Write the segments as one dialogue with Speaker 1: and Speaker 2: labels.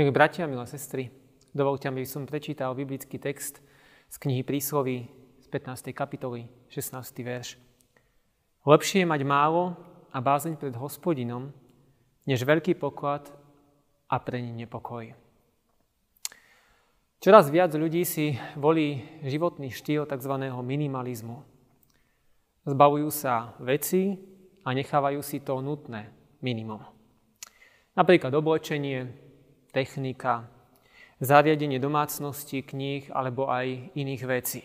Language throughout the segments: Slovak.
Speaker 1: Milí bratia, milé sestry, dovolte aby som prečítal biblický text z knihy Prísloví z 15. kapitoly, 16. verš. Lepšie je mať málo a bázeň pred hospodinom, než veľký poklad a pre ní nepokoj. Čoraz viac ľudí si volí životný štýl tzv. minimalizmu. Zbavujú sa veci a nechávajú si to nutné minimum. Napríklad oblečenie, technika, zariadenie domácnosti, kníh alebo aj iných vecí.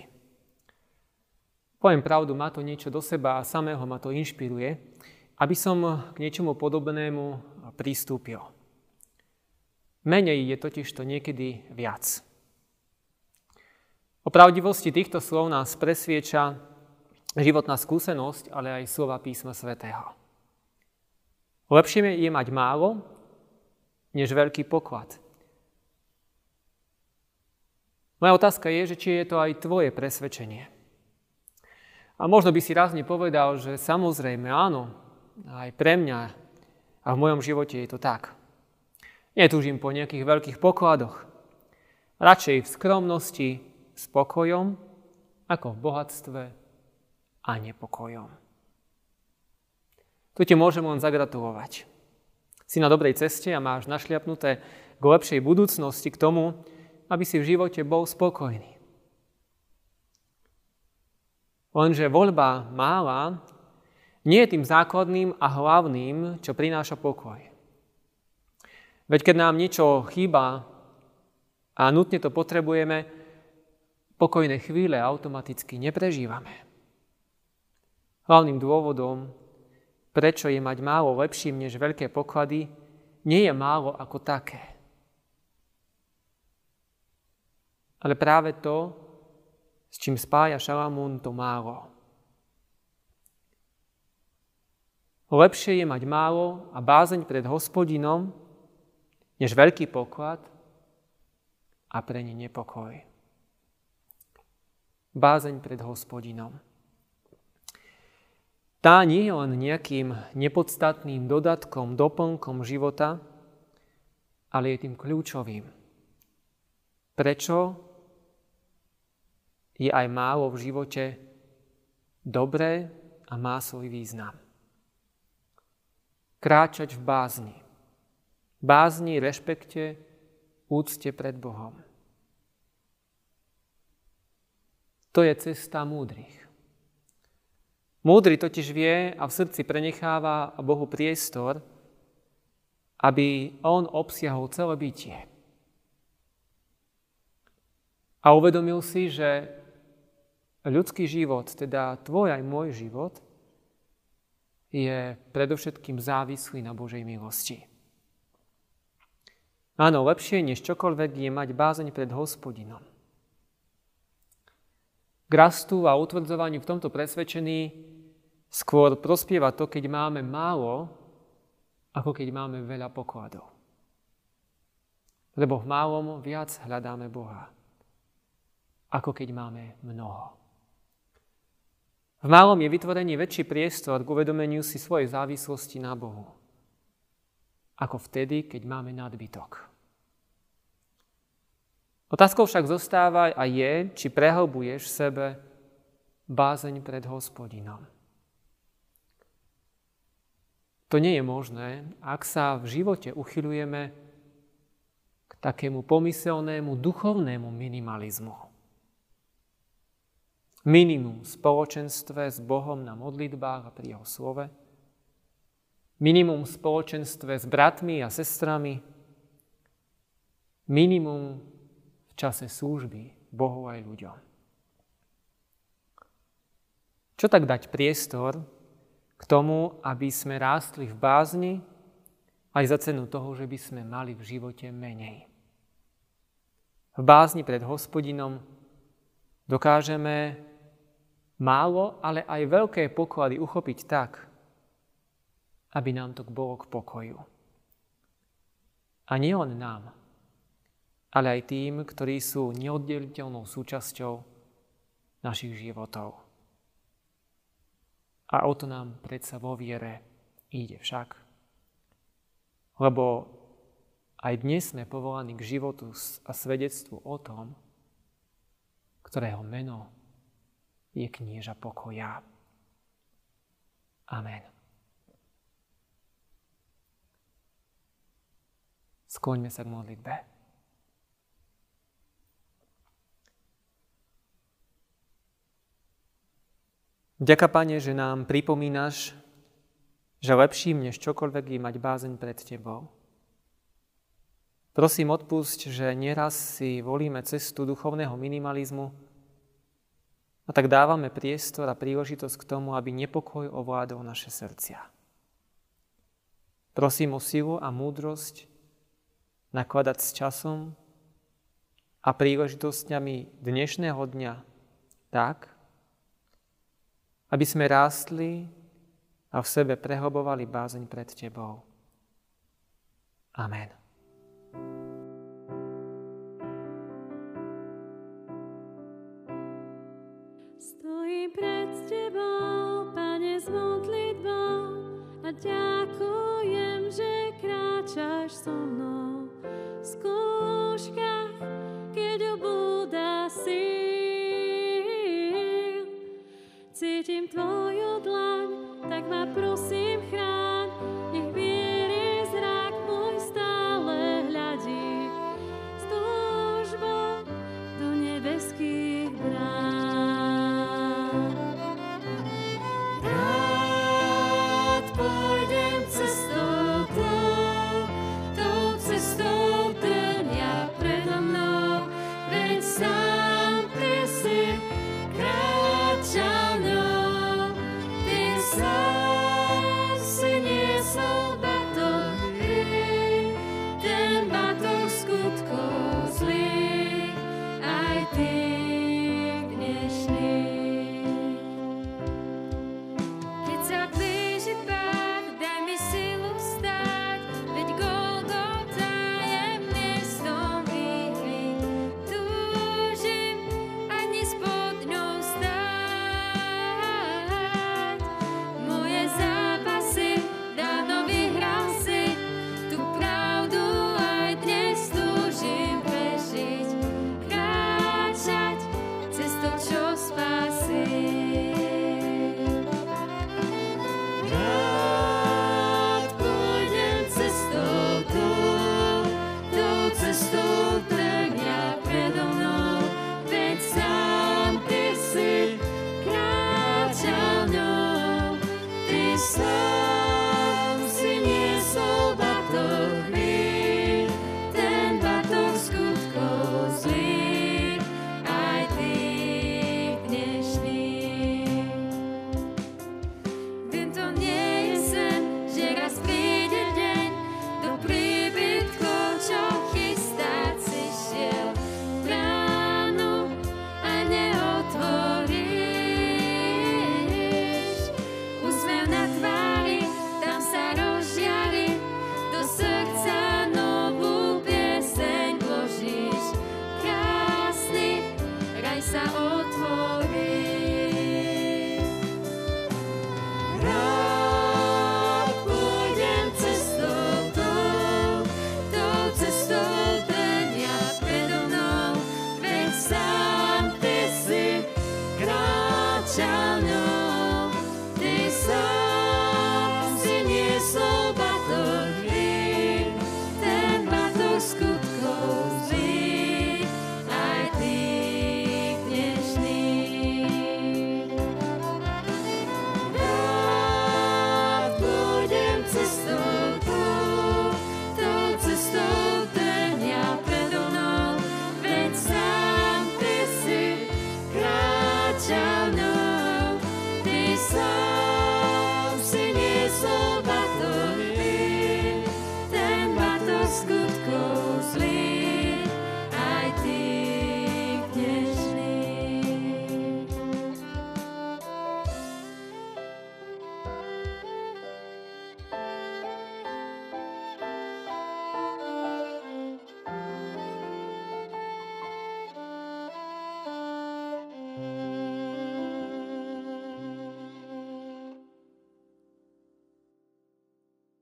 Speaker 1: Poviem pravdu, má to niečo do seba a samého ma to inšpiruje, aby som k niečomu podobnému pristúpil. Menej je totiž to niekedy viac. O pravdivosti týchto slov nás presvieča životná skúsenosť, ale aj slova písma svätého. Lepšie je mať málo, než veľký poklad. Moja otázka je, že či je to aj tvoje presvedčenie. A možno by si rázne povedal, že samozrejme áno, aj pre mňa a v mojom živote je to tak. Netúžim po nejakých veľkých pokladoch. Radšej v skromnosti, spokojom, ako v bohatstve a nepokojom. Tu ti môžem len zagratulovať. Si na dobrej ceste a máš našliapnuté k lepšej budúcnosti, k tomu, aby si v živote bol spokojný. Lenže voľba mála nie je tým základným a hlavným, čo prináša pokoj. Veď keď nám niečo chýba a nutne to potrebujeme, pokojné chvíle automaticky neprežívame. Hlavným dôvodom prečo je mať málo lepším než veľké poklady, nie je málo ako také. Ale práve to, s čím spája Šalamún, to málo. Lepšie je mať málo a bázeň pred hospodinom, než veľký poklad a pre ne nepokoj. Bázeň pred hospodinom. Tá nie je len nejakým nepodstatným dodatkom, doplnkom života, ale je tým kľúčovým. Prečo je aj málo v živote dobré a má svoj význam. Kráčať v bázni. Bázni, rešpekte, úcte pred Bohom. To je cesta múdrych. Múdry totiž vie a v srdci prenecháva Bohu priestor, aby on obsiahol celé bytie. A uvedomil si, že ľudský život, teda tvoj aj môj život, je predovšetkým závislý na Božej milosti. Áno, lepšie než čokoľvek je mať bázeň pred hospodinom. K rastu a utvrdzovaniu v tomto presvedčení Skôr prospieva to, keď máme málo, ako keď máme veľa pokladov. Lebo v málom viac hľadáme Boha, ako keď máme mnoho. V málom je vytvorený väčší priestor k uvedomeniu si svojej závislosti na Bohu, ako vtedy, keď máme nadbytok. Otázkou však zostáva a je, či prehlbuješ v sebe bázeň pred hospodinom. To nie je možné, ak sa v živote uchylujeme k takému pomyselnému duchovnému minimalizmu. Minimum v spoločenstve s Bohom na modlitbách a pri Jeho slove. Minimum v spoločenstve s bratmi a sestrami. Minimum v čase služby Bohu aj ľuďom. Čo tak dať priestor tomu, aby sme rástli v bázni, aj za cenu toho, že by sme mali v živote menej. V bázni pred hospodinom dokážeme málo, ale aj veľké poklady uchopiť tak, aby nám to bolo k pokoju. A nie len nám, ale aj tým, ktorí sú neoddeliteľnou súčasťou našich životov. A o to nám predsa vo viere ide však. Lebo
Speaker 2: aj dnes sme povolaní k životu a svedectvu o tom, ktorého meno je knieža pokoja. Amen. Skloňme sa k modlitbe. Ďaká, Pane, že nám pripomínaš, že lepším než čokoľvek je mať bázeň pred Tebou. Prosím, odpusť, že nieraz si volíme cestu duchovného minimalizmu a tak dávame priestor a príležitosť k tomu, aby nepokoj ovládol naše srdcia. Prosím o silu a múdrosť nakladať s časom a príležitosťami dnešného dňa tak, aby sme rástli a v sebe prehlbovali bázeň pred Tebou. Amen.